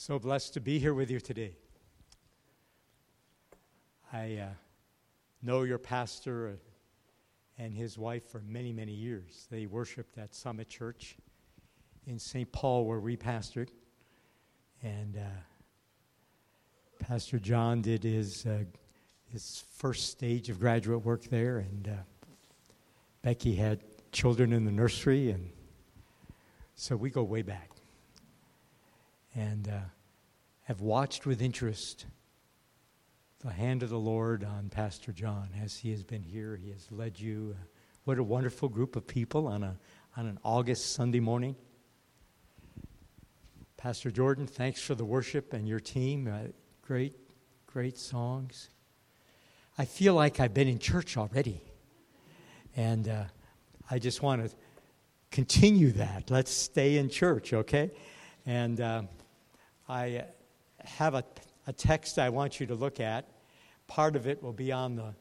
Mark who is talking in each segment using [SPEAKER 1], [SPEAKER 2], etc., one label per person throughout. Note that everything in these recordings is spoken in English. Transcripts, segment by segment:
[SPEAKER 1] So blessed to be here with you today. I uh, know your pastor uh, and his wife for many, many years. They worshiped at Summit Church in St. Paul, where we pastored. And uh, Pastor John did his, uh, his first stage of graduate work there, and uh, Becky had children in the nursery, and so we go way back and uh, have watched with interest the hand of the Lord on Pastor John as he has been here. He has led you. What a wonderful group of people on, a, on an August Sunday morning. Pastor Jordan, thanks for the worship and your team. Uh, great, great songs. I feel like I've been in church already. And uh, I just want to continue that. Let's stay in church, okay? And uh, I have a, a text I want you to look at. Part of it will be on the,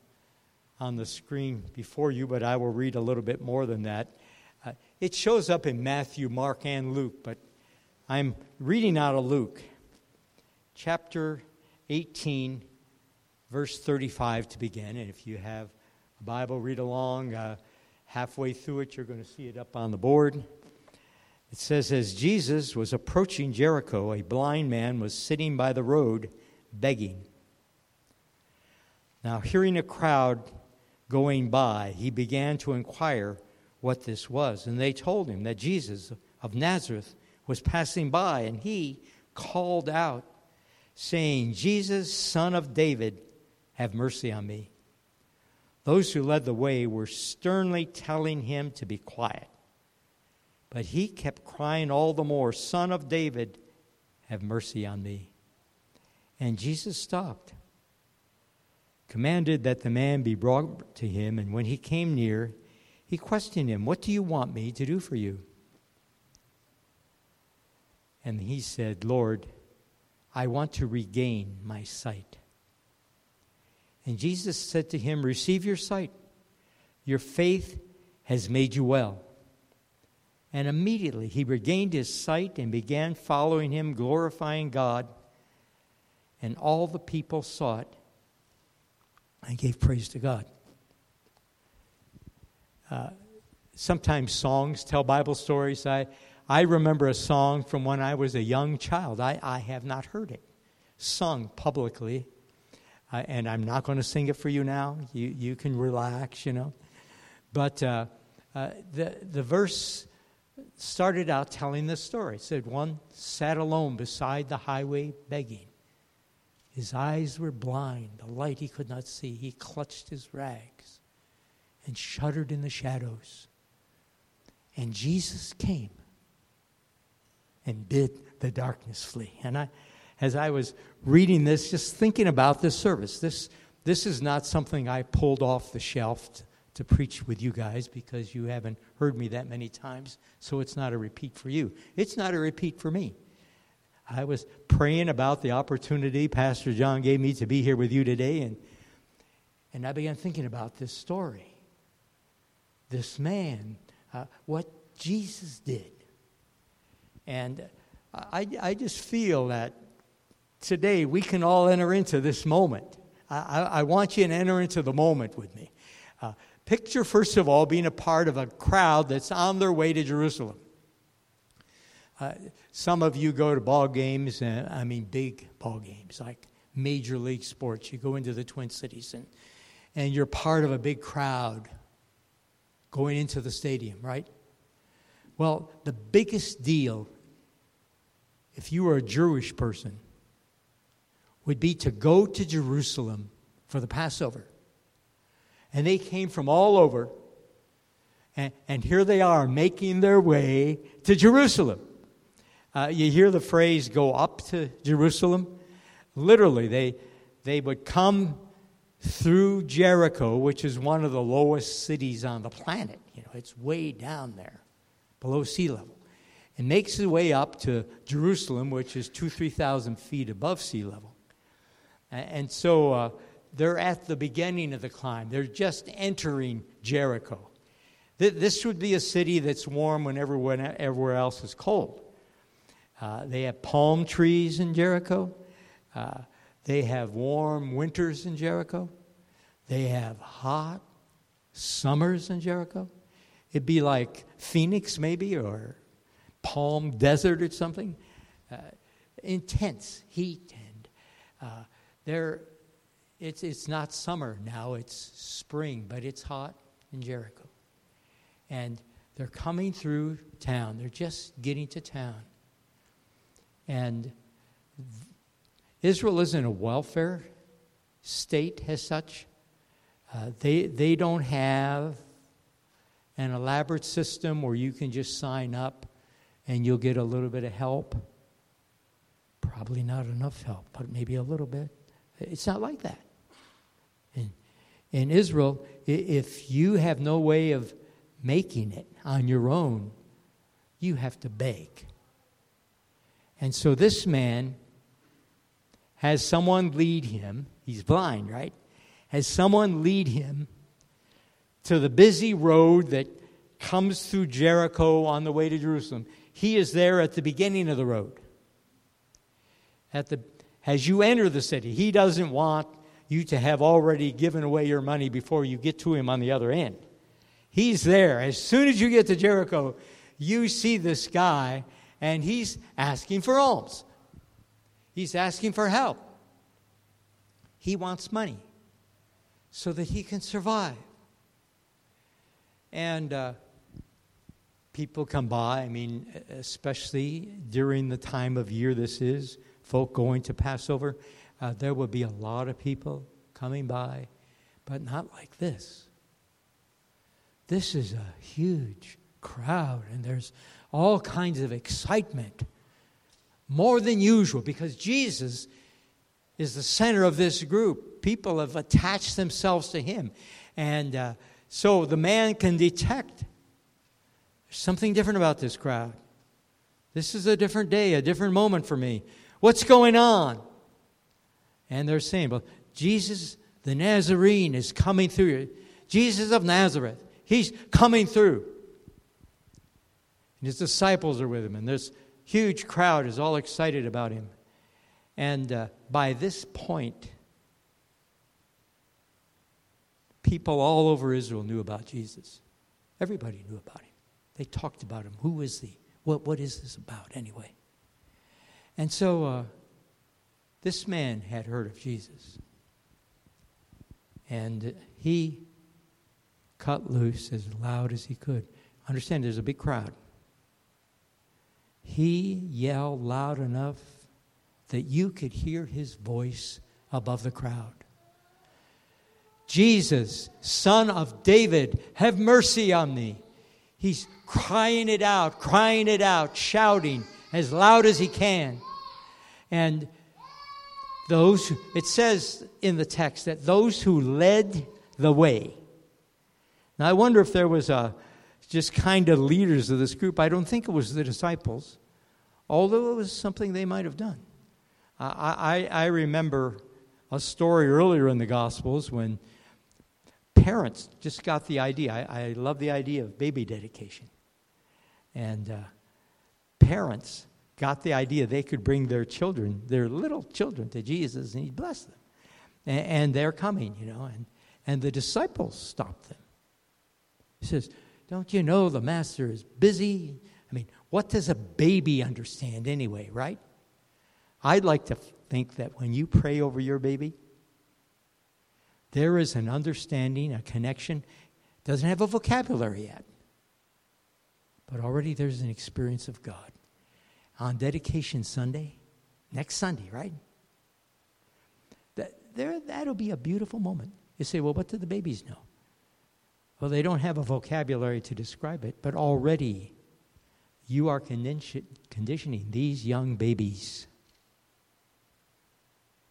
[SPEAKER 1] on the screen before you, but I will read a little bit more than that. Uh, it shows up in Matthew, Mark, and Luke, but I'm reading out of Luke, chapter 18, verse 35 to begin. And if you have a Bible, read along. Uh, halfway through it, you're going to see it up on the board. It says, As Jesus was approaching Jericho, a blind man was sitting by the road begging. Now, hearing a crowd going by, he began to inquire what this was. And they told him that Jesus of Nazareth was passing by, and he called out, saying, Jesus, son of David, have mercy on me. Those who led the way were sternly telling him to be quiet. But he kept crying all the more, Son of David, have mercy on me. And Jesus stopped, commanded that the man be brought to him, and when he came near, he questioned him, What do you want me to do for you? And he said, Lord, I want to regain my sight. And Jesus said to him, Receive your sight. Your faith has made you well. And immediately he regained his sight and began following him, glorifying God. And all the people saw it and gave praise to God. Uh, sometimes songs tell Bible stories. I, I remember a song from when I was a young child. I, I have not heard it sung publicly. Uh, and I'm not going to sing it for you now. You, you can relax, you know. But uh, uh the, the verse started out telling this story. It said one sat alone beside the highway begging. His eyes were blind, the light he could not see. He clutched his rags and shuddered in the shadows. And Jesus came and bid the darkness flee. And I, as I was reading this, just thinking about this service, this, this is not something I pulled off the shelf to preach with you guys because you haven't heard me that many times, so it's not a repeat for you. It's not a repeat for me. I was praying about the opportunity Pastor John gave me to be here with you today, and, and I began thinking about this story. This man, uh, what Jesus did. And I, I just feel that today we can all enter into this moment. I, I want you to enter into the moment with me. Uh, Picture, first of all, being a part of a crowd that's on their way to Jerusalem. Uh, some of you go to ball games, uh, I mean big ball games, like major league sports. You go into the Twin Cities and, and you're part of a big crowd going into the stadium, right? Well, the biggest deal, if you were a Jewish person, would be to go to Jerusalem for the Passover. And they came from all over. And, and here they are making their way to Jerusalem. Uh, you hear the phrase go up to Jerusalem? Literally, they, they would come through Jericho, which is one of the lowest cities on the planet. You know, it's way down there, below sea level. And makes their way up to Jerusalem, which is two, 3,000 feet above sea level. And so uh, they're at the beginning of the climb. They're just entering Jericho. This would be a city that's warm when everyone, everywhere else is cold. Uh, they have palm trees in Jericho. Uh, they have warm winters in Jericho. They have hot summers in Jericho. It'd be like Phoenix, maybe, or Palm Desert or something. Uh, intense heat. And uh, there, it's, it's not summer now, it's spring, but it's hot in Jericho. And they're coming through town, they're just getting to town. And Israel isn't a welfare state as such. Uh, they, they don't have an elaborate system where you can just sign up and you'll get a little bit of help. Probably not enough help, but maybe a little bit. It's not like that. In, Israel, if you have no way of making it on your own, you have to beg. And so this man has someone lead him. He's blind, right? Has someone lead him to the busy road that comes through Jericho on the way to Jerusalem. He is there at the beginning of the road. At the, as you enter the city, he doesn't want you to have already given away your money before you get to him on the other end. He's there. As soon as you get to Jericho, you see this guy, and he's asking for alms. He's asking for help. He wants money so that he can survive. And uh, people come by, I mean, especially during the time of year this is, folk going to Passover, uh, there will be a lot of people coming by, but not like this. This is a huge crowd, and there's all kinds of excitement more than usual because Jesus is the center of this group. People have attached themselves to him. And uh, so the man can detect something different about this crowd. This is a different day, a different moment for me. What's going on? And they're saying, well, Jesus the Nazarene is coming through. Jesus of Nazareth, he's coming through. And his disciples are with him, and this huge crowd is all excited about him. And uh, by this point, people all over Israel knew about Jesus. Everybody knew about him. They talked about him. Who is he? What, what is this about, anyway? And so uh, this man had heard of Jesus. And he cut loose as loud as he could. Understand, there's a big crowd. He yelled loud enough that you could hear his voice above the crowd. Jesus, son of David, have mercy on me. He's crying it out, crying it out, shouting as loud as he can. And those, it says in the text that those who led the way. Now, I wonder if there was a just kind of leaders of this group. I don't think it was the disciples, although it was something they might have done. I, I, I remember a story earlier in the Gospels when parents just got the idea. I, I love the idea of baby dedication. And uh, parents got the idea they could bring their children, their little children, to Jesus and he'd bless them. And, and they're coming, you know, and, and the disciples stopped them. He says, Don't you know the master is busy? I mean, what does a baby understand anyway, right? I'd like to think that when you pray over your baby, there is an understanding, a connection. Doesn't have a vocabulary yet, but already there's an experience of God. On Dedication Sunday, next Sunday, right? That, there, that'll be a beautiful moment. You say, well, what do the babies know? Well, they don't have a vocabulary to describe it, but already you are conditioning these young babies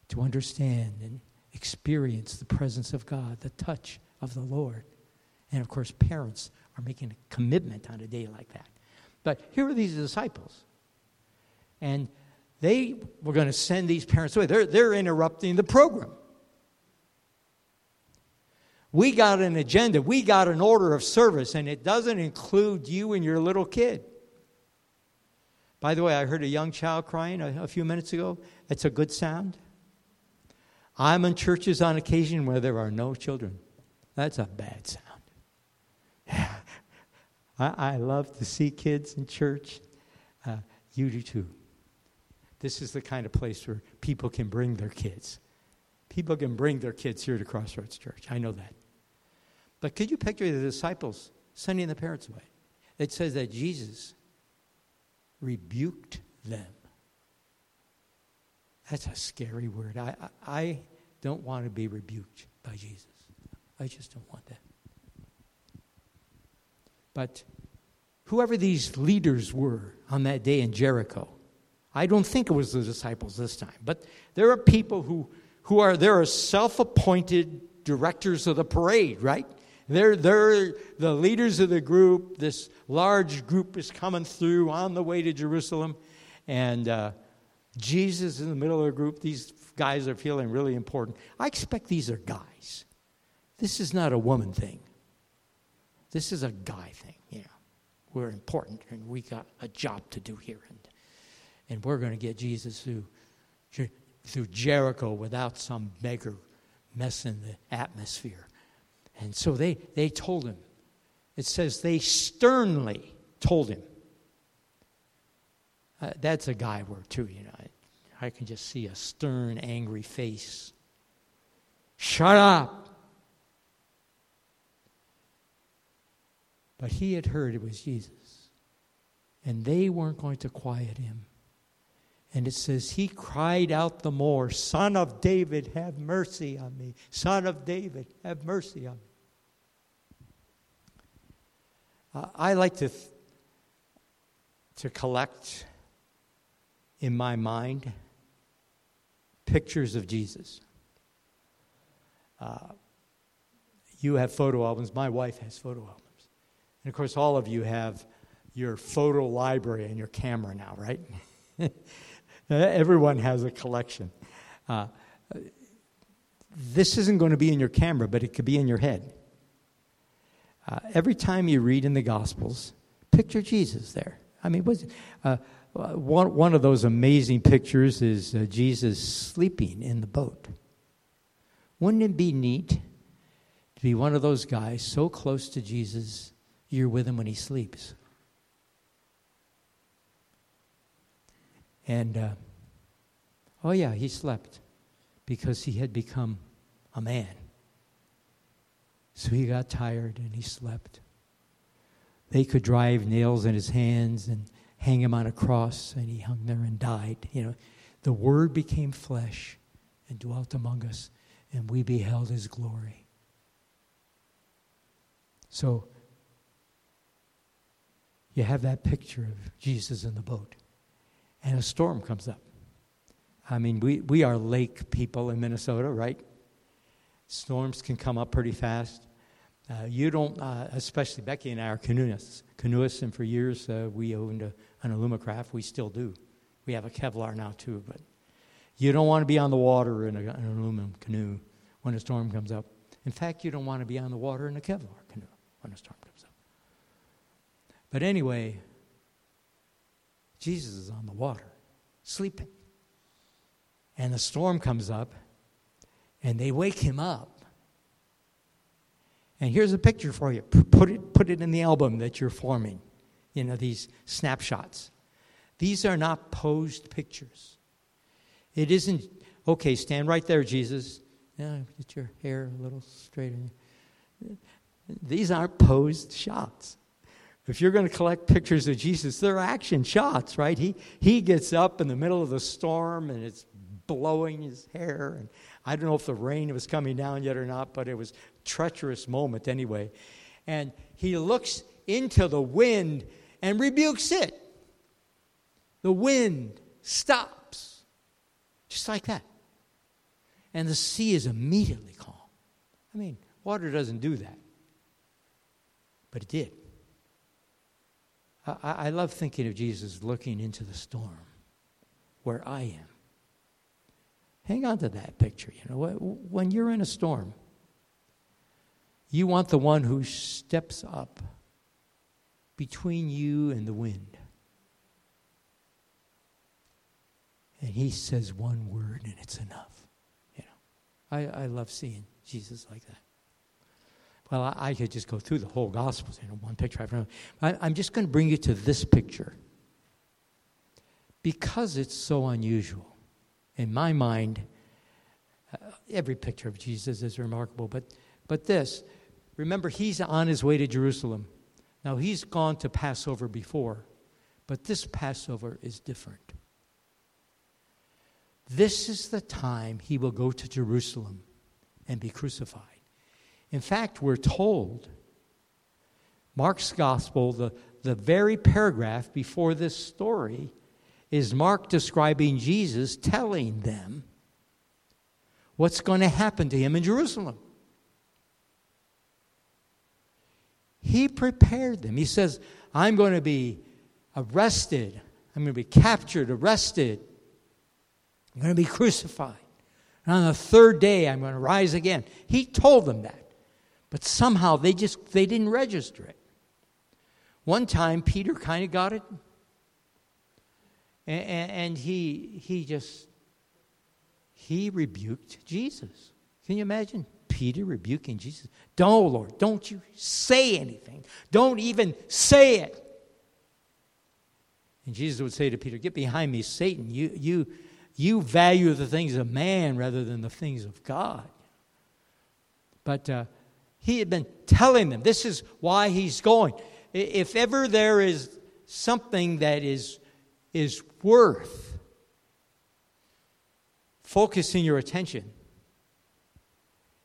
[SPEAKER 1] to understand and experience the presence of God, the touch of the Lord. And of course, parents are making a commitment on a day like that. But here are these disciples. And they were going to send these parents away. They're, they're interrupting the program. We got an agenda, we got an order of service, and it doesn't include you and your little kid. By the way, I heard a young child crying a, a few minutes ago. It's a good sound. I'm in churches on occasion where there are no children. That's a bad sound. I, I, love to see kids in church. Uh, you do too. This is the kind of place where people can bring their kids. People can bring their kids here to Crossroads Church. I know that. But could you picture the disciples sending the parents away? It says that Jesus rebuked them. That's a scary word. I, I, I don't want to be rebuked by Jesus. I just don't want that. But whoever these leaders were on that day in Jericho, I don't think it was the disciples this time, but there are people who, who are there are self-appointed directors of the parade, right? They're, they're the leaders of the group. This large group is coming through on the way to Jerusalem. And uh, Jesus in the middle of the group. These guys are feeling really important. I expect these are guys. This is not a woman thing. This is a guy thing. You know, we're important and we got a job to do here. And, and we're going to get Jesus through, through Jericho without some beggar messing the atmosphere. And so they, they told him. It says they sternly told him. Uh, that's a guy word, too, you know. I, I can just see a stern, angry face. Shut up! But he had heard it was Jesus. And they weren't going to quiet him. And it says, He cried out the more, Son of David, have mercy on me. Son of David, have mercy on me. Uh, I like to, th- to collect in my mind pictures of Jesus. Uh, you have photo albums. My wife has photo albums. And of course, all of you have your photo library and your camera now, right? Everyone has a collection. Uh, this isn't going to be in your camera, but it could be in your head. Uh, every time you read in the Gospels, picture Jesus there. I mean, was, uh, one, one of those amazing pictures is uh, Jesus sleeping in the boat. Wouldn't it be neat to be one of those guys so close to Jesus, you're with him when he sleeps? And, uh, oh, yeah, he slept because he had become a man. So he got tired and he slept. They could drive nails in his hands and hang him on a cross, and he hung there and died. You know, the Word became flesh and dwelt among us, and we beheld his glory. So you have that picture of Jesus in the boat, and a storm comes up. I mean, we, we are lake people in Minnesota, right? Storms can come up pretty fast. Uh, you don't, uh, especially Becky and I are canoeists. Canoeists, and for years uh, we owned a, an Alumacraft. We still do. We have a Kevlar now too, but you don't want to be on the water in a, an aluminum canoe when a storm comes up. In fact, you don't want to be on the water in a Kevlar canoe when a storm comes up. But anyway, Jesus is on the water, sleeping. And the storm comes up, and they wake him up. And here's a picture for you. Put it, put it in the album that you're forming, you know, these snapshots. These are not posed pictures. It isn't, okay, stand right there, Jesus. Yeah, get your hair a little straighter. These aren't posed shots. If you're going to collect pictures of Jesus, they're action shots, right? He, he gets up in the middle of the storm and it's blowing his hair. And I don't know if the rain was coming down yet or not, but it was treacherous moment anyway. And he looks into the wind and rebukes it. The wind stops, just like that. And the sea is immediately calm. I mean, water doesn't do that, but it did. I, I love thinking of Jesus looking into the storm where I am. Hang on to that picture. You know, when you're in a storm, you want the one who steps up between you and the wind And he says one word and it's enough. You know, I, I love seeing Jesus like that. Well, I, I could just go through the whole Gospels in one picture after another. I, I'm just going to bring you to this picture because it's so unusual. In my mind, uh, every picture of Jesus is remarkable, but, but this remember, he's on his way to Jerusalem. Now, he's gone to Passover before, but this Passover is different. This is the time he will go to Jerusalem and be crucified. In fact, we're told, Mark's gospel, the, the very paragraph before this story, is Mark describing Jesus telling them what's going to happen to him in Jerusalem. He prepared them. He says, I'm going to be arrested. I'm going to be captured, arrested. I'm going to be crucified. And on the third day, I'm going to rise again. He told them that. But somehow they just they didn't register it. One time Peter kind of got it. And, and he he just he rebuked Jesus. Can you imagine? Peter rebuking Jesus. Don't, Lord, don't you say anything. Don't even say it. And Jesus would say to Peter, Get behind me, Satan. You, you, you value the things of man rather than the things of God. But uh, he had been telling them this is why he's going. If ever there is something that is, is worth focusing your attention,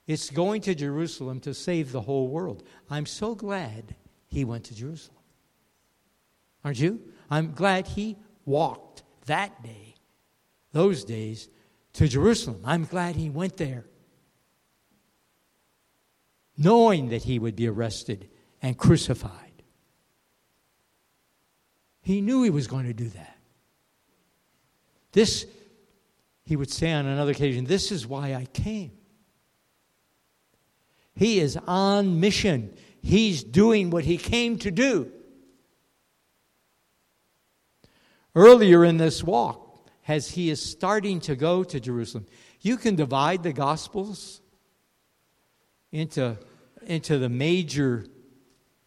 [SPEAKER 1] it's going to Jerusalem to save the whole world. I'm so glad he went to Jerusalem. Aren't you? I'm glad he walked that day, those days, to Jerusalem. I'm glad he went there, knowing that he would be arrested and crucified. He knew he was going to do that. This, he would say on another occasion, this is why I came. He is on mission. He's doing what he came to do. Earlier in this walk, as he is starting to go to Jerusalem, you can divide the Gospels into, into the major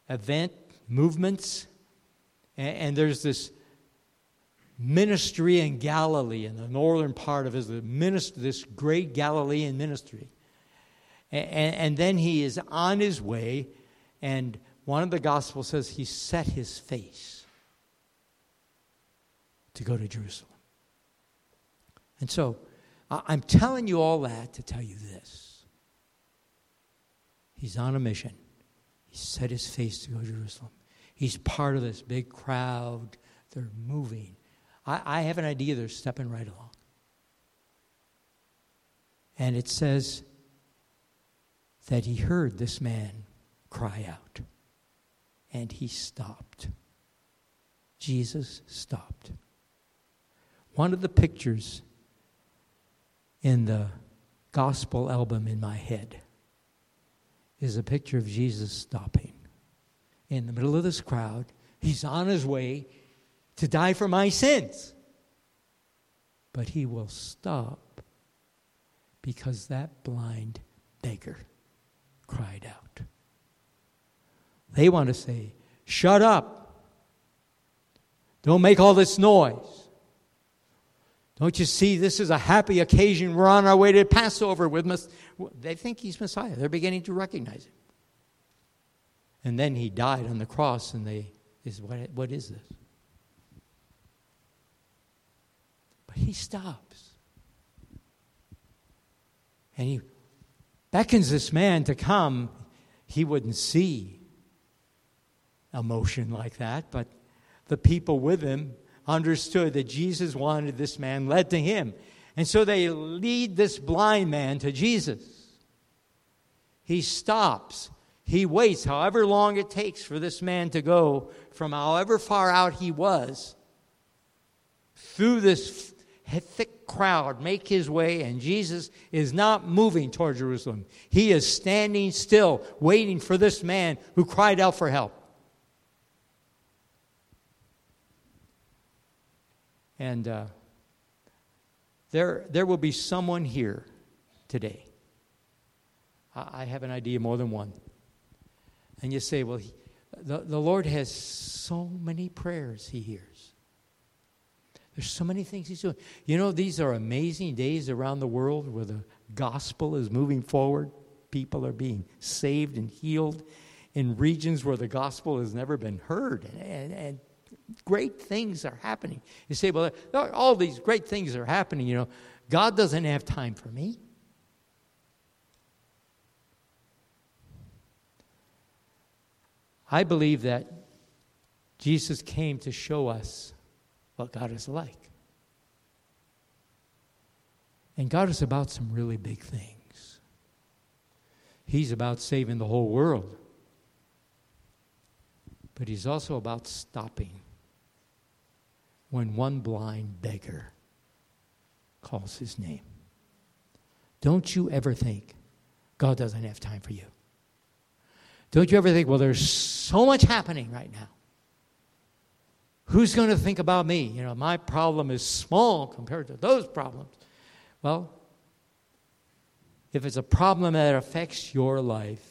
[SPEAKER 1] event movements. And, and there's this ministry in Galilee, in the northern part of his ministry, this great Galilean ministry. And, and then he is on his way, and one of the Gospels says he set his face to go to Jerusalem. And so I'm telling you all that to tell you this. He's on a mission. He set his face to go to Jerusalem. He's part of this big crowd. They're moving. I, I have an idea they're stepping right along. And it says that he heard this man cry out. And he stopped. Jesus stopped. One of the pictures in the gospel album in my head is a picture of Jesus stopping in the middle of this crowd. He's on his way to die for my sins. But he will stop because that blind beggar cried out. They want to say, Shut up. Don't make all this noise. Don't you see this is a happy occasion? We're on our way to Passover with Messiah. They think he's Messiah. They're beginning to recognize him. And then he died on the cross, and they is what, what is this? But he stops. And he beckons this man to come, he wouldn't see emotion like that, but the people with him understood that Jesus wanted this man led to him. And so they lead this blind man to Jesus. He stops. He waits however long it takes for this man to go from however far out he was through this thick crowd make his way, and Jesus is not moving toward Jerusalem. He is standing still, waiting for this man who cried out for help. And uh, there, there will be someone here today. I, I have an idea more than one. And you say, well, he, the, the Lord has so many prayers he hears. There's so many things he's doing. You know, these are amazing days around the world where the gospel is moving forward. People are being saved and healed in regions where the gospel has never been heard. And, and, and great things are happening. You say, well, all these great things are happening. You know, God doesn't have time for me. I believe that Jesus came to show us what God is like. And God is about some really big things. He's about saving the whole world. But He's also about stopping when one blind beggar calls His name. Don't you ever think God doesn't have time for you. Don't you ever think, well, there's so much happening right now. Who's going to think about me? You know, my problem is small compared to those problems. Well, if it's a problem that affects your life,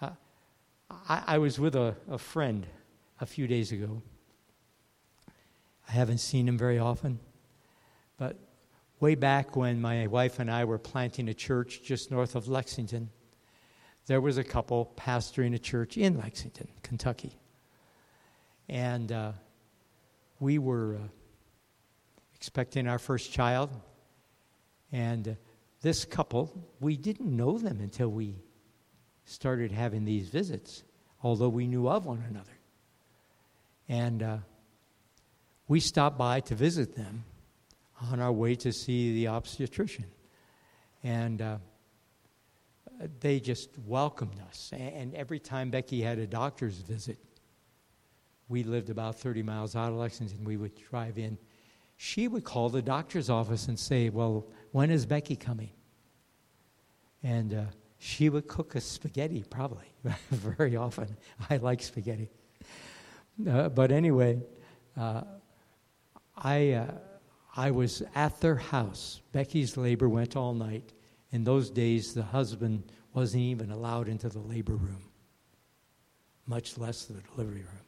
[SPEAKER 1] I, I, was with a, a friend a few days ago. I haven't seen him very often, but way back when my wife and I were planting a church just north of Lexington, there was a couple pastoring a church in Lexington, Kentucky. And uh, we were uh, expecting our first child. And uh, this couple, we didn't know them until we started having these visits, although we knew of one another. And uh, we stopped by to visit them on our way to see the obstetrician. And uh, they just welcomed us. And every time Becky had a doctor's visit, we lived about 30 miles out of Lexington. We would drive in. She would call the doctor's office and say, Well, when is Becky coming? And uh, she would cook us spaghetti, probably, very often. I like spaghetti. Uh, but anyway, uh, I, uh, I was at their house. Becky's labor went all night. In those days, the husband wasn't even allowed into the labor room, much less the delivery room.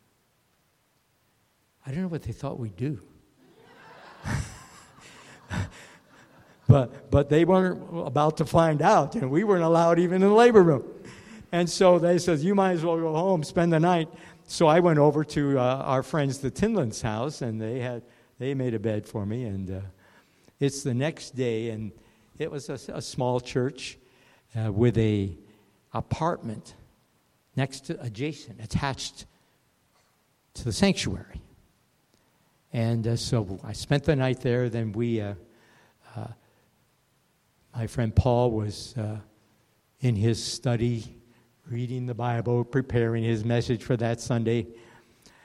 [SPEAKER 1] I don't know what they thought we'd do. but, but they weren't about to find out, and we weren't allowed even in the labor room. And so they said, You might as well go home, spend the night. So I went over to uh, our friends, the Tinlins house, and they, had, they made a bed for me. And uh, it's the next day, and it was a, a small church uh, with a apartment next to, adjacent, attached to the sanctuary. And uh, so I spent the night there. Then we, uh, uh, my friend Paul was uh, in his study, reading the Bible, preparing his message for that Sunday.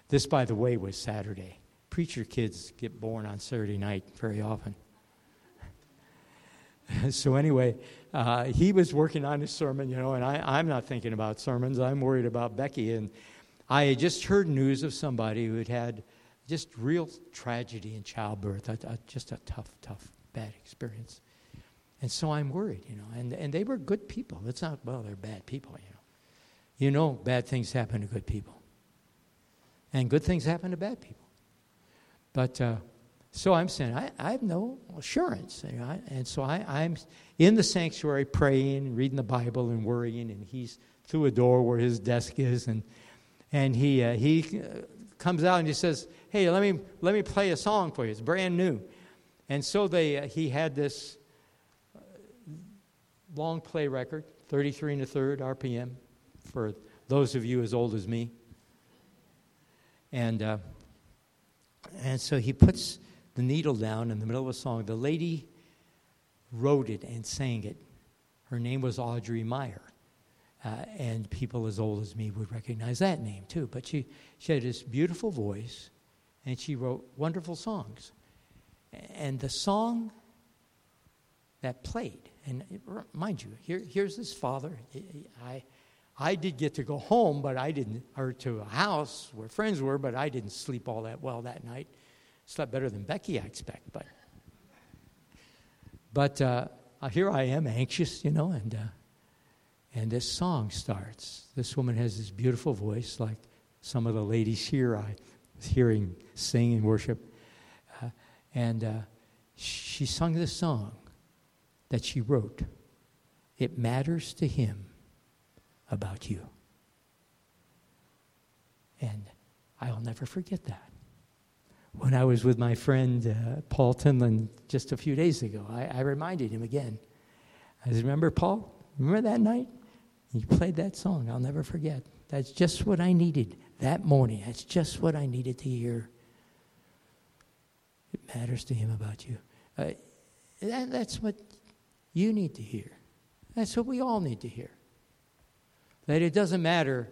[SPEAKER 1] This, by the way, was Saturday. Preacher kids get born on Saturday night very often. so, anyway, uh, he was working on his sermon, you know, and I, I'm not thinking about sermons. I'm worried about Becky. And I had just heard news of somebody who had had just real tragedy in childbirth, just a tough, tough, bad experience. And so I'm worried, you know. And, and they were good people. It's not, well, they're bad people, you know. You know, bad things happen to good people. And good things happen to bad people. But uh, so I'm saying, I, I have no assurance. You know, and so I, I'm in the sanctuary praying reading the Bible and worrying. And he's through a door where his desk is. And, and he, uh, he uh, comes out and he says, hey, let me, let me play a song for you. It's brand new. And so they, uh, he had this uh, long play record, 33 and a third RPM, for those of you as old as me. And, uh, and so he puts the needle down in the middle of a song. The lady wrote it and sang it. Her name was Audrey Mieir. Uh, and people as old as me would recognize that name too. But she, she had this beautiful voice, and she wrote wonderful songs. And the song that played, and mind you, here, here's this father. I, I did get to go home, but I didn't, or to a house where friends were, but I didn't sleep all that well that night. Slept better than Becky, I expect, but. But uh, here I am, anxious, you know, and, uh, and this song starts. This woman has this beautiful voice, like some of the ladies here I was hearing sing and worship. Uh, and uh, she sung this song that she wrote It Matters to Him About You. And I'll never forget that. When I was with my friend uh, Paul Tinlin just a few days ago, I, I reminded him again. I said, Remember, Paul? Remember that night? You played that song. I'll never forget. That's just what I needed that morning. That's just what I needed to hear. It matters to him about you. Uh, that, that's what you need to hear. That's what we all need to hear. That it doesn't matter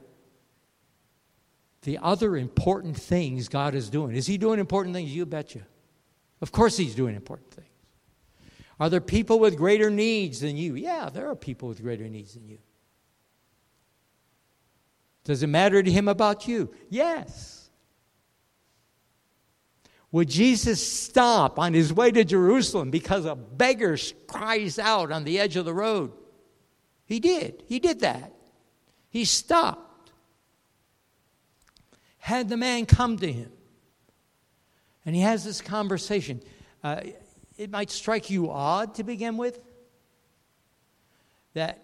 [SPEAKER 1] the other important things God is doing. Is He doing important things? You betcha. Of course, He's doing important things. Are there people with greater needs than you? Yeah, there are people with greater needs than you. Does it matter to Him about you? Yes. Would Jesus stop on his way to Jerusalem because a beggar cries out on the edge of the road? He did. He did that. He stopped. Had the man come to him. And he has this conversation. Uh, it might strike you odd to begin with that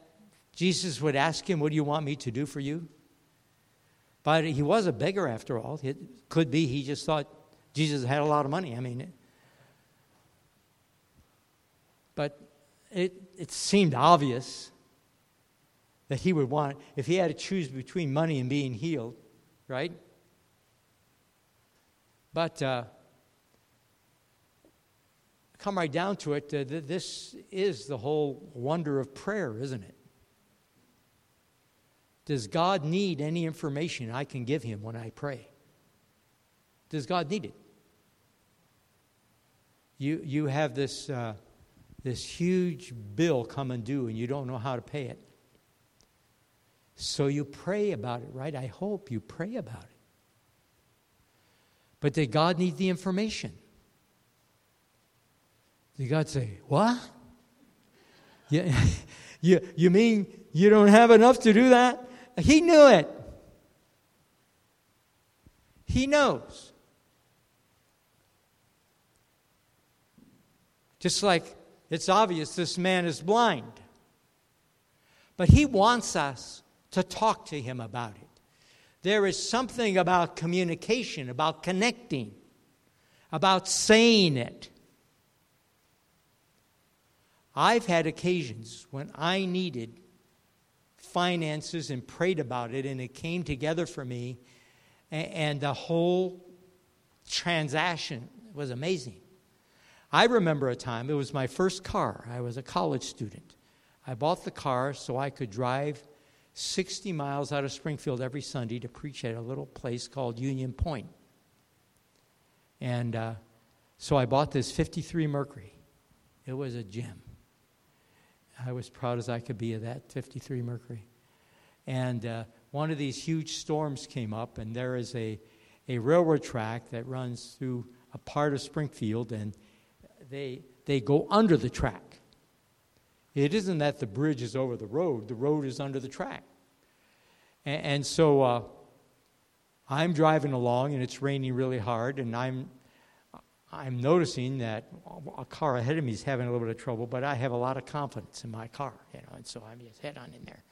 [SPEAKER 1] Jesus would ask him, What do you want me to do for you? But he was a beggar after all. It could be he just thought, Jesus had a lot of money. I mean, but it, it seemed obvious that he would want, if he had to choose between money and being healed, right? But uh, come right down to it, uh, th- this is the whole wonder of prayer, isn't it? Does God need any information I can give him when I pray? Does God need it? you, you have this, uh, this huge bill coming due and you don't know how to pay it. So you pray about it, right? I hope you pray about it. But did God need the information? Did God say, What? You, you, you mean you don't have enough to do that? He knew it. He knows. Just like it's obvious this man is blind. But he wants us to talk to him about it. There is something about communication, about connecting, about saying it. I've had occasions when I needed finances and prayed about it, and it came together for me, and the whole transaction was amazing. I remember a time, it was my first car. I was a college student. I bought the car so I could drive 60 miles out of Springfield every Sunday to preach at a little place called Union Point. And uh, so I bought this 53 Mercury. It was a gem. I was proud as I could be of that 53 Mercury. And uh, one of these huge storms came up, and there is a, a railroad track that runs through a part of Springfield, and they, they go under the track. It isn't that the bridge is over the road, the road is under the track. And, and so uh, I'm driving along and it's raining really hard, and I'm, I'm noticing that a car ahead of me is having a little bit of trouble, but I have a lot of confidence in my car, you know, and so I'm just head on in there.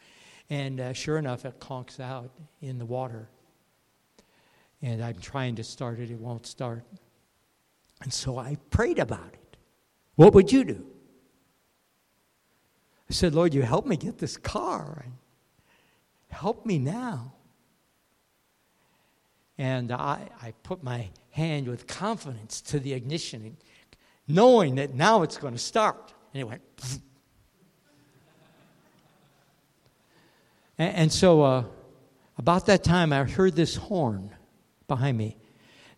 [SPEAKER 1] And uh, sure enough, it conks out in the water. And I'm trying to start it, it won't start. And so I prayed about it. What would you do? I said, Lord, you help me get this car. Help me now. And I, I put my hand with confidence to the ignition, knowing that now it's going to start. And it went. and, and, so, uh, about that time, I heard this horn behind me.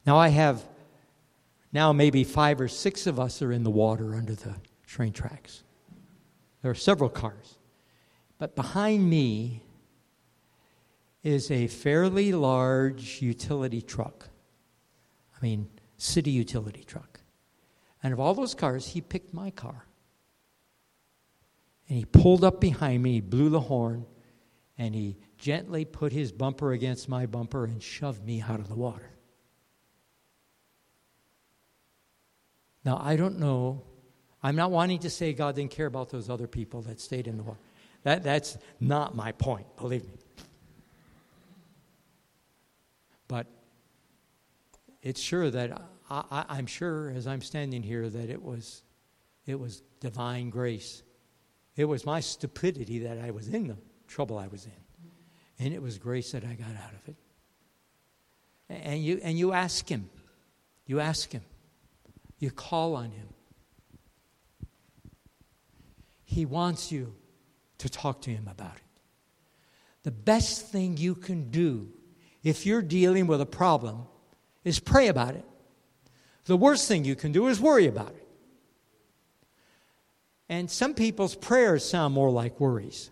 [SPEAKER 1] Now I have now, maybe five or six of us are in the water under the train tracks. There are several cars. But behind me is a fairly large utility truck. I mean, city utility truck. And of all those cars, he picked my car. And he pulled up behind me, he blew the horn, and he gently put his bumper against my bumper and shoved me out of the water. Now, I don't know. I'm not wanting to say God didn't care about those other people that stayed in the water. That, that's not my point, believe me. But it's sure that I, am sure as I'm standing here that it was, it was divine grace. It was my stupidity that I was in the trouble I was in. And it was grace that I got out of it. And you, and you ask Him. You ask Him. You call on Him. He wants you to talk to Him about it. The best thing you can do if you're dealing with a problem is pray about it. The worst thing you can do is worry about it. And some people's prayers sound more like worries.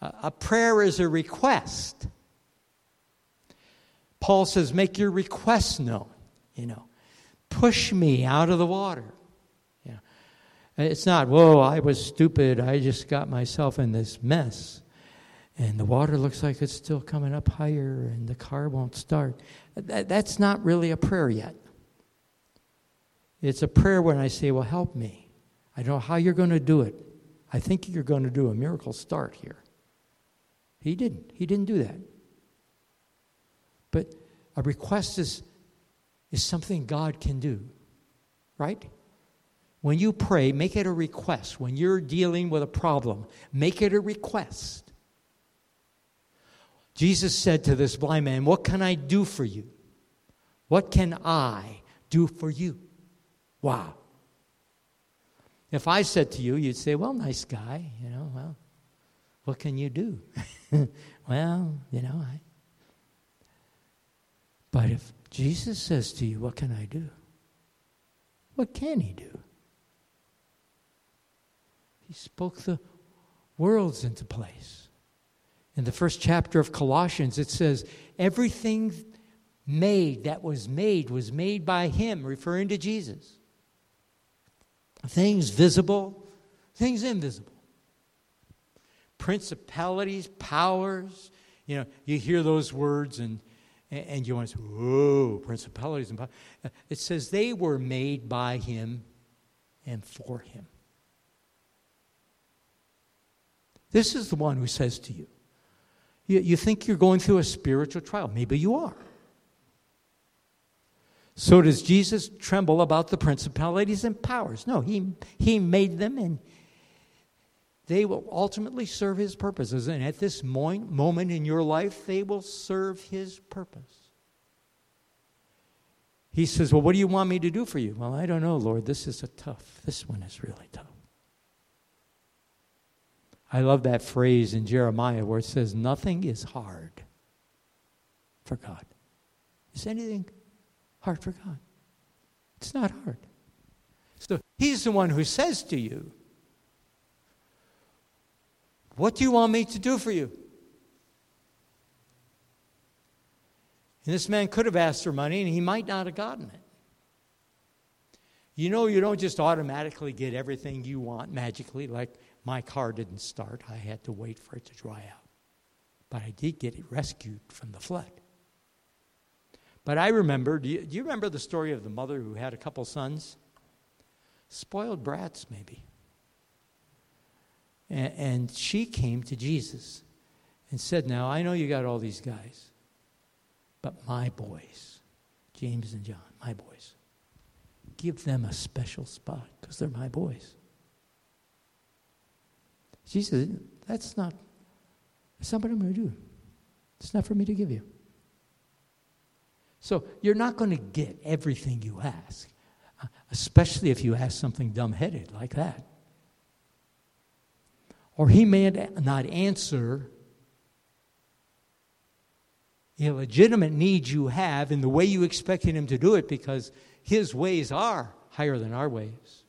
[SPEAKER 1] A prayer is a request. Paul says, Make your requests known, you know. Push me out of the water. It's not, whoa, I was stupid. I just got myself in this mess. And the water looks like it's still coming up higher and the car won't start. That, that's not really a prayer yet. It's a prayer when I say, Well, help me. I don't know how you're going to do it. I think you're going to do a miracle start here. He didn't. He didn't do that. But a request is, is something God can do, right? When you pray, make it a request. When you're dealing with a problem, make it a request. Jesus said to this blind man, What can I do for you? What can I do for you? Wow. If I said to you, you'd say, Well, nice guy, you know, well, what can you do? well, you know, I. But if Jesus says to you, What can I do? What can he do? He spoke the worlds into place. In the first chapter of Colossians, it says, Everything made that was made was made by Him, referring to Jesus. Things visible, things invisible. Principalities, powers. You know, you hear those words and, and you want to say, whoa, principalities and powers. It says they were made by Him and for Him. This is the one who says to you, you, you think you're going through a spiritual trial. Maybe you are. So does Jesus tremble about the principalities and powers? No, he, he made them and they will ultimately serve his purposes. And at this moment in your life, they will serve his purpose. He says, Well, what do you want me to do for you? Well, I don't know, Lord. This is a tough. This one is really tough. I love that phrase in Jeremiah where it says, Nothing is hard for God. Is anything hard for God? It's not hard. So He's the one who says to you, What do you want me to do for you? And this man could have asked for money and he might not have gotten it. You know, you don't just automatically get everything you want magically, like my car didn't start. I had to wait for it to dry out. But I did get it rescued from the flood. But I remember, do you, do you remember the story of the mother who had a couple sons? Spoiled brats, maybe. And, and she came to Jesus and said, Now, I know you got all these guys, but my boys, James and John, my boys, give them a special spot because they're my boys. She says, That's not, that's not what I'm going to do. It's not for me to give you. So you're not going to get everything you ask, especially if you ask something dumbheaded like that. Or he may not answer a legitimate need you have in the way you expected him to do it because his ways are higher than our ways.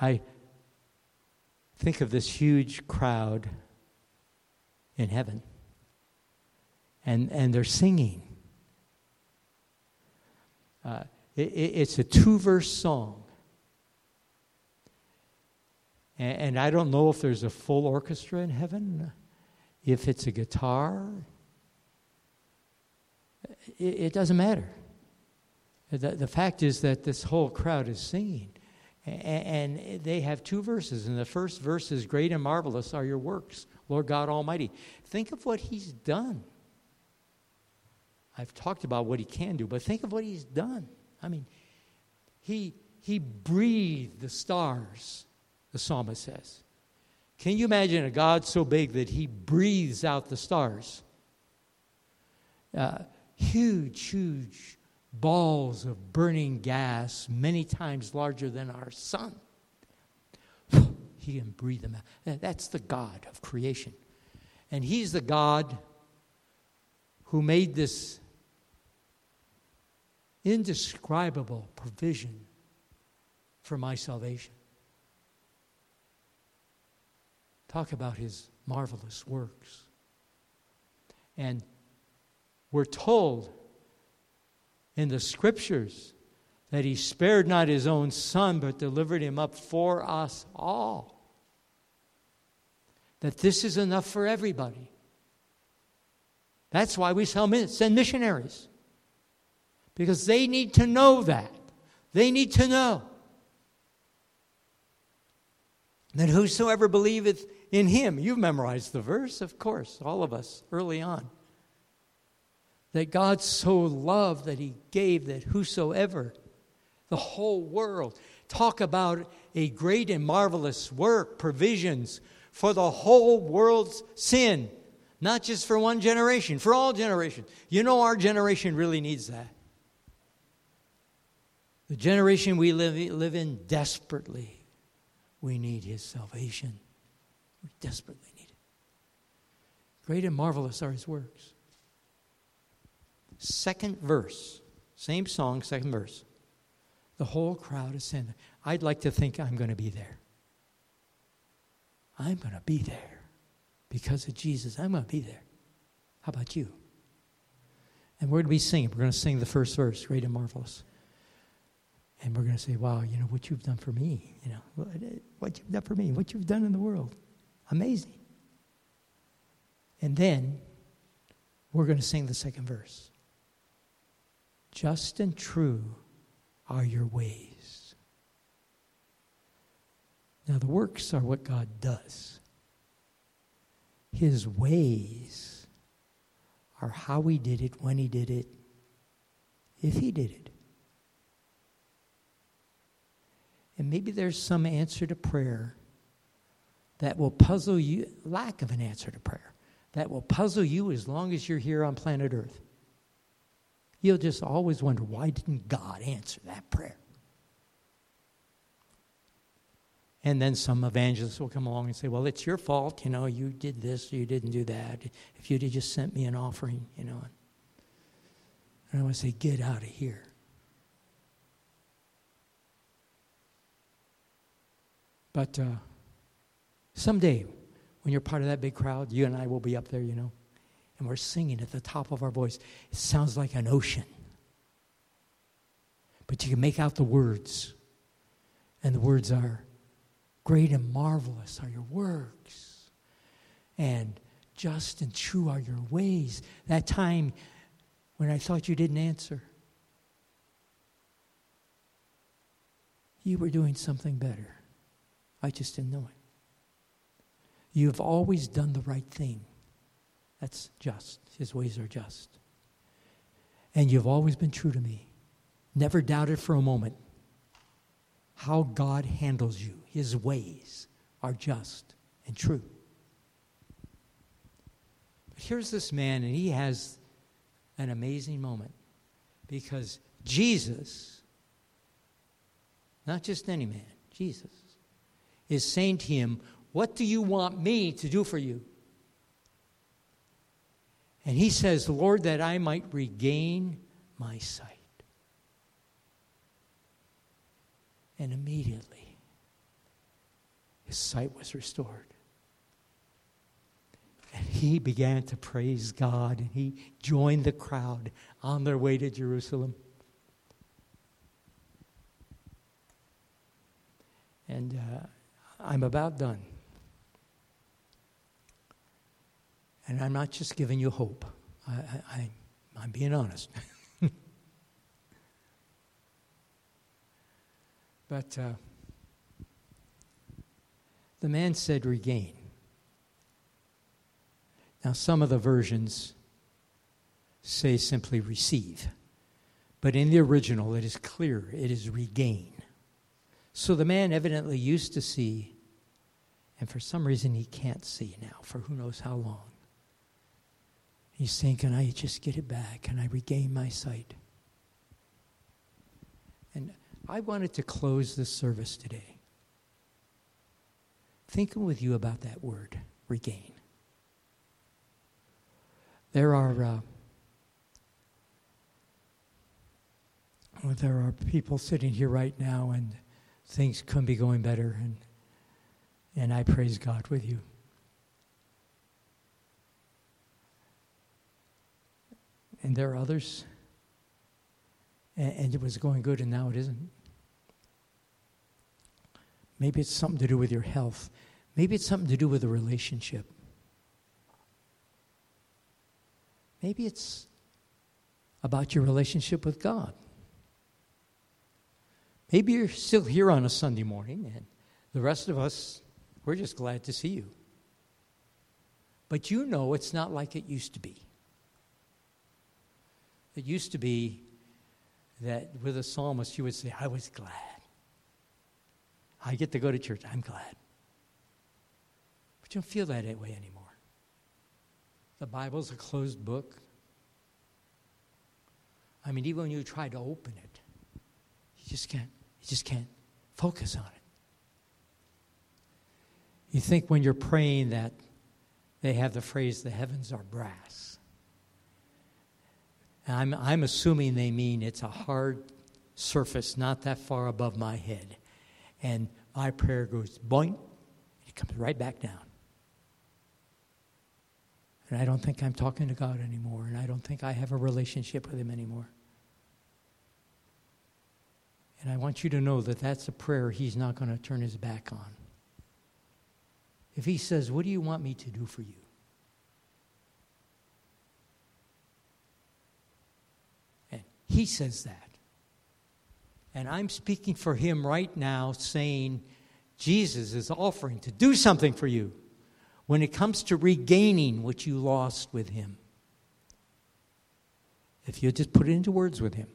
[SPEAKER 1] I Think of this huge crowd in heaven. And, and they're singing. Uh, it, it's a two verse song. And, and I don't know if there's a full orchestra in heaven, if it's a guitar. It, it doesn't matter. The, the fact is that this whole crowd is singing. And they have two verses. And the first verse is Great and marvelous are your works, Lord God Almighty. Think of what He's done. I've talked about what He can do, but think of what He's done. I mean, He, he breathed the stars, the psalmist says. Can you imagine a God so big that He breathes out the stars? Uh, huge, huge balls of burning gas many times larger than our sun. He can breathe them out. That's the God of creation. And He's the God who made this indescribable provision for my salvation. Talk about His marvelous works. And we're told in the scriptures that he spared not his own son, but delivered him up for us all. That this is enough for everybody. That's why we send missionaries. Because they need to know that. They need to know that whosoever believeth in him, you've memorized the verse, of course, all of us early on that God so loved that he gave that whosoever, the whole world, talk about a great and marvelous work, provisions for the whole world's sin, not just for one generation, for all generations. You know, our generation really needs that. The generation we live, live in desperately, we need his salvation. We desperately need it. Great and marvelous are his works second verse, same song, second verse. The whole crowd is saying, I'd like to think I'm going to be there. I'm going to be there because of Jesus. I'm going to be there. How about you? And we're going to be singing. We're going to sing the first verse, Great and Marvelous. And we're going to say, wow, you know, what you've done for me, you know, what you've done for me, what you've done in the world. Amazing. And then we're going to sing the second verse. Just and true are your ways. Now, the works are what God does, His ways are how He did it, when He did it, if He did it. And maybe there's some answer to prayer that will puzzle you, lack of an answer to prayer, that will puzzle you as long as you're here on planet Earth. You'll just always wonder why didn't God answer that prayer? And then some evangelists will come along and say, Well, it's your fault. You know, you did this, you didn't do that. If you'd have just sent me an offering, you know. And I would say, Get out of here. But uh, someday, when you're part of that big crowd, you and I will be up there, you know and we're singing at the top of our voice. It sounds like an ocean. But you can make out the words. And the words are Great and marvelous are your works, and just and true are your ways. That time when I thought you didn't answer, you were doing something better. I just didn't know it. You have always done the right thing. That's just. His ways are just. And you've always been true to me. Never doubted for a moment how God handles you. His ways are just and true. But here's this man, and he has an amazing moment because Jesus, not just any man, Jesus, is saying to him, What do you want me to do for you? And he says, Lord, that I might regain my sight. And immediately, his sight was restored. And he began to praise God, and he joined the crowd on their way to Jerusalem. And uh, I'm about done. And I'm not just giving you hope, I, I, I'm being honest. but uh, the man said, regain. Now, some of the versions say simply receive, but in the original, it is clear it is regain. So the man evidently used to see, and for some reason he can't see now, for who knows how long. He's saying, Can I just get it back? Can I regain my sight? And I wanted to close this service today thinking with you about that word, regain. There are. Uh, there are people sitting here right now and things couldn't be going better and and I praise God with you. And there are others, and, and it was going good, and now it isn't. Maybe it's something to do with your health. Maybe it's something to do with a relationship. Maybe it's about your relationship with God. Maybe you're still here on a Sunday morning, and the rest of us, we're just glad to see you. But you know it's not like it used to be. It used to be that with a psalmist, you would say, I was glad. I get to go to church. I'm glad. But you don't feel that way anymore. The Bible's a closed book. I mean, even when you try to open it, you just can't, you just can't focus on it. You think when you're praying that they have the phrase, the heavens are brass. I'm, I'm assuming they mean it's a hard surface not that far above my head. And my prayer goes boing, it comes right back down. And I don't think I'm talking to God anymore, and I don't think I have a relationship with Him anymore. And I want you to know that that's a prayer He's not going to turn His back on. If He says, What do you want me to do for you? He says that. And I'm speaking for him right now, saying, Jesus is offering to do something for you when it comes to regaining what you lost with him. If you just put it into words with him.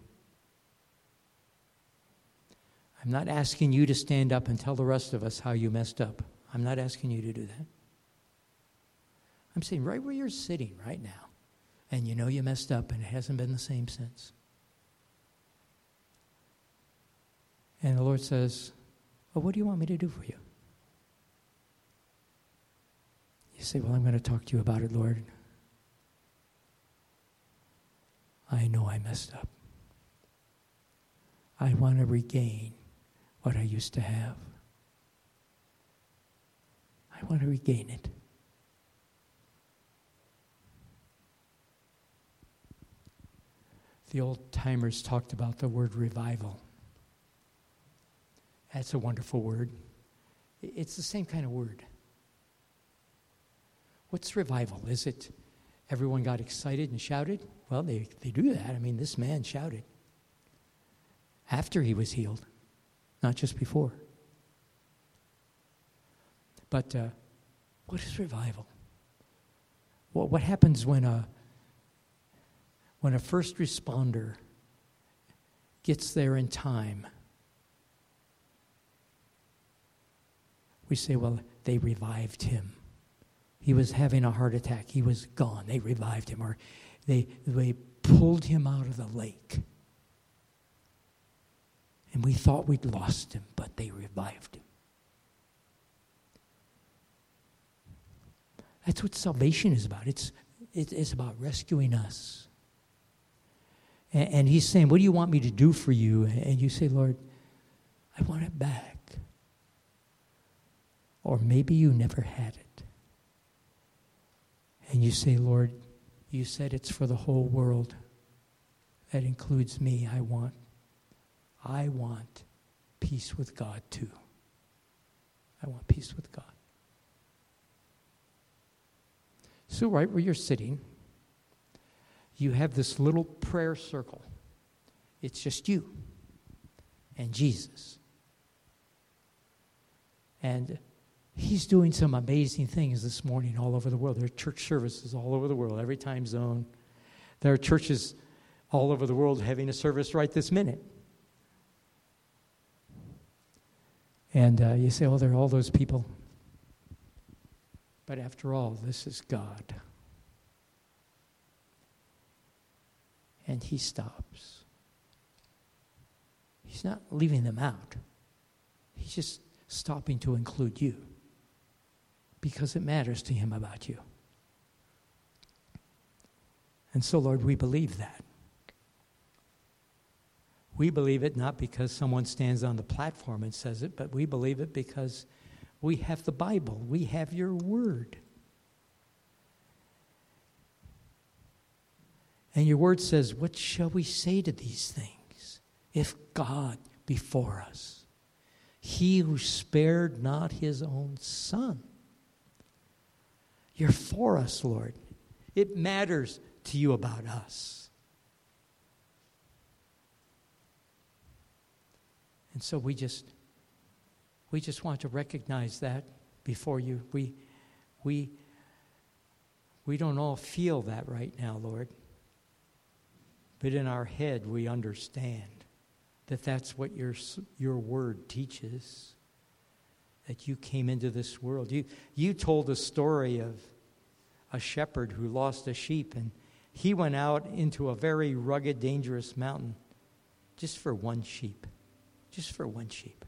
[SPEAKER 1] I'm not asking you to stand up and tell the rest of us how you messed up. I'm not asking you to do that. I'm saying right where you're sitting right now, and you know you messed up and it hasn't been the same since. And the Lord says, Well, what do you want me to do for you? You say, Well, I'm going to talk to you about it, Lord. I know I messed up. I want to regain what I used to have. I want to regain it. The old timers talked about the word revival. That's a wonderful word. It's the same kind of word. What's revival? Is it everyone got excited and shouted? Well, they, they do that. I mean, this man shouted after he was healed, not just before. But uh, what is revival? Well, what happens when a, when a first responder gets there in time? We say, well, they revived him. He was having a heart attack. He was gone. They revived him, or they, they pulled him out of the lake. And we thought we'd lost him, but they revived him. That's what salvation is about. It's, it's about rescuing us. And, and he's saying, What do you want me to do for you? And you say, Lord, I want it back. Or maybe you never had it. And you say, Lord, you said it's for the whole world. That includes me. I want, I want peace with God too. I want peace with God. So, right where you're sitting, you have this little prayer circle. It's just you and Jesus. And he's doing some amazing things this morning all over the world. There are church services all over the world, every time zone. There are churches all over the world having a service right this minute. And uh, you say, oh, there are all those people. But after all, this is God. And He stops. He's not leaving them out, He's just stopping to include you because it matters to Him about you. And so, Lord, we believe that. We believe it not because someone stands on the platform and says it, but we believe it because we have the Bible, we have your word. And your word says, What shall we say to these things? If God before us, he who spared not his own son. You're for us, Lord. It matters to you about us. And so we just we just want to recognize that before you. We we we don't all feel that right now, Lord. But in our head we understand that that's what your your word teaches. That you came into this world. You you told a story of a shepherd who lost a sheep and he went out into a very rugged, dangerous mountain just for one sheep just for one sheep.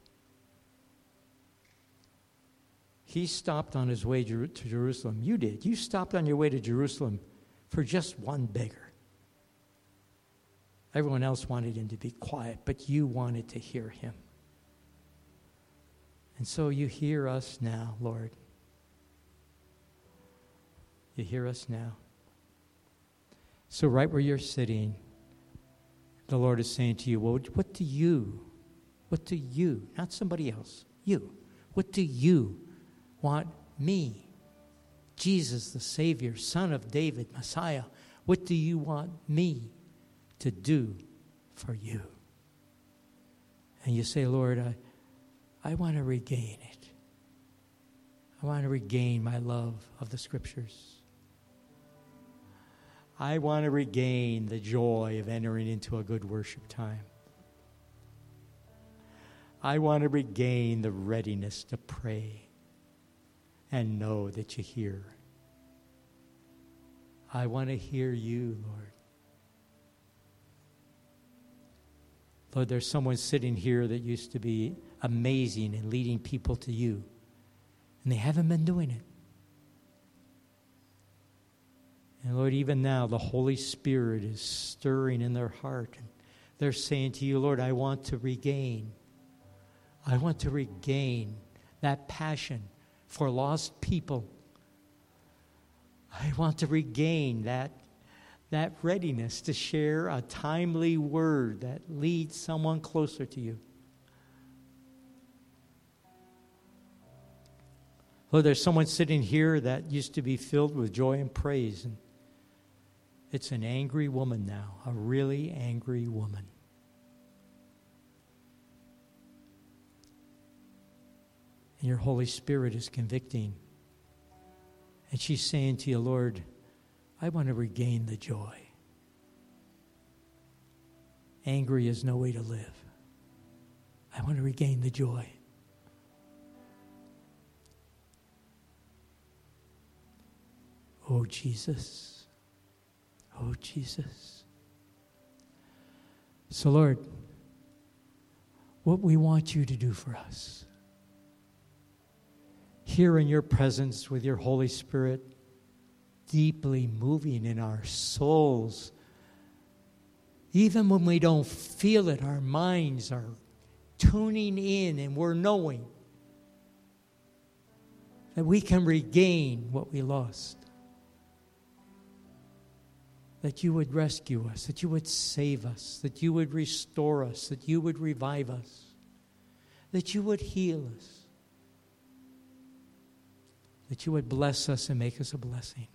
[SPEAKER 1] He stopped on his way to Jerusalem. You did. You stopped on your way to Jerusalem for just one beggar. Everyone else wanted him to be quiet, but you wanted to hear him. And so you hear us now, Lord. You hear us now. So, right where you're sitting, the Lord is saying to you, Well, what do you what do you, not somebody else, you, what do you want me, Jesus, the Savior, Son of David, Messiah, what do you want me to do for you? And you say, Lord, I, I want to regain it. I want to regain my love of the Scriptures. I want to regain the joy of entering into a good worship time. I want to regain the readiness to pray and know that you hear. I want to hear you, Lord. Lord, there's someone sitting here that used to be amazing and leading people to you, and they haven't been doing it. And Lord, even now, the Holy Spirit is stirring in their heart. They're saying to you, Lord, I want to regain. I want to regain that passion for lost people. I want to regain that, that readiness to share a timely word that leads someone closer to you. Lord, there's someone sitting here that used to be filled with joy and praise, and it's an angry woman now, a really angry woman. and your Holy Spirit is convicting. And she's saying to you, Lord, I want to regain the joy. Angry is no way to live. I want to regain the joy. Oh, Jesus. Oh, Jesus. So, Lord, what we want you to do for us here in your presence with your Holy Spirit, deeply moving in our souls. Even when we don't feel it, our minds are tuning in and we're knowing that we can regain what we lost. That you would rescue us, that you would save us, that you would restore us, that you would revive us, that you would heal us that you would bless us and make us a blessing.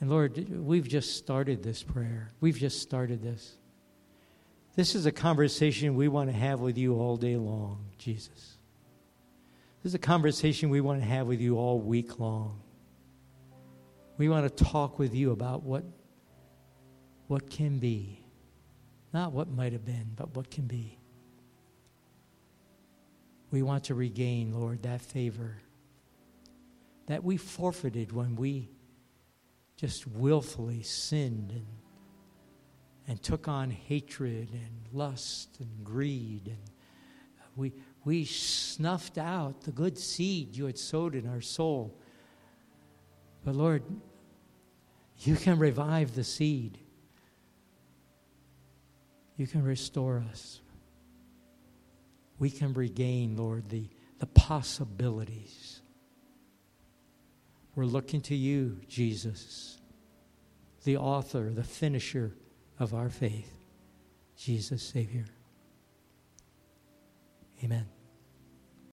[SPEAKER 1] And Lord, we've just started this prayer. We've just started this. This is a conversation we want to have with you all day long, Jesus. This is a conversation we want to have with you all week long. We want to talk with you about what, what can be. Not what might have been, but what can be. We want to regain, Lord, that favor that we forfeited when we just willfully sinned and, and took on hatred and lust and greed. And we, we snuffed out the good seed you had sowed in our soul. But Lord, you can revive the seed. You can restore us. We can regain, Lord, the, the possibilities we're looking to you, Jesus, the author, the finisher of our faith, Jesus, Savior. Amen.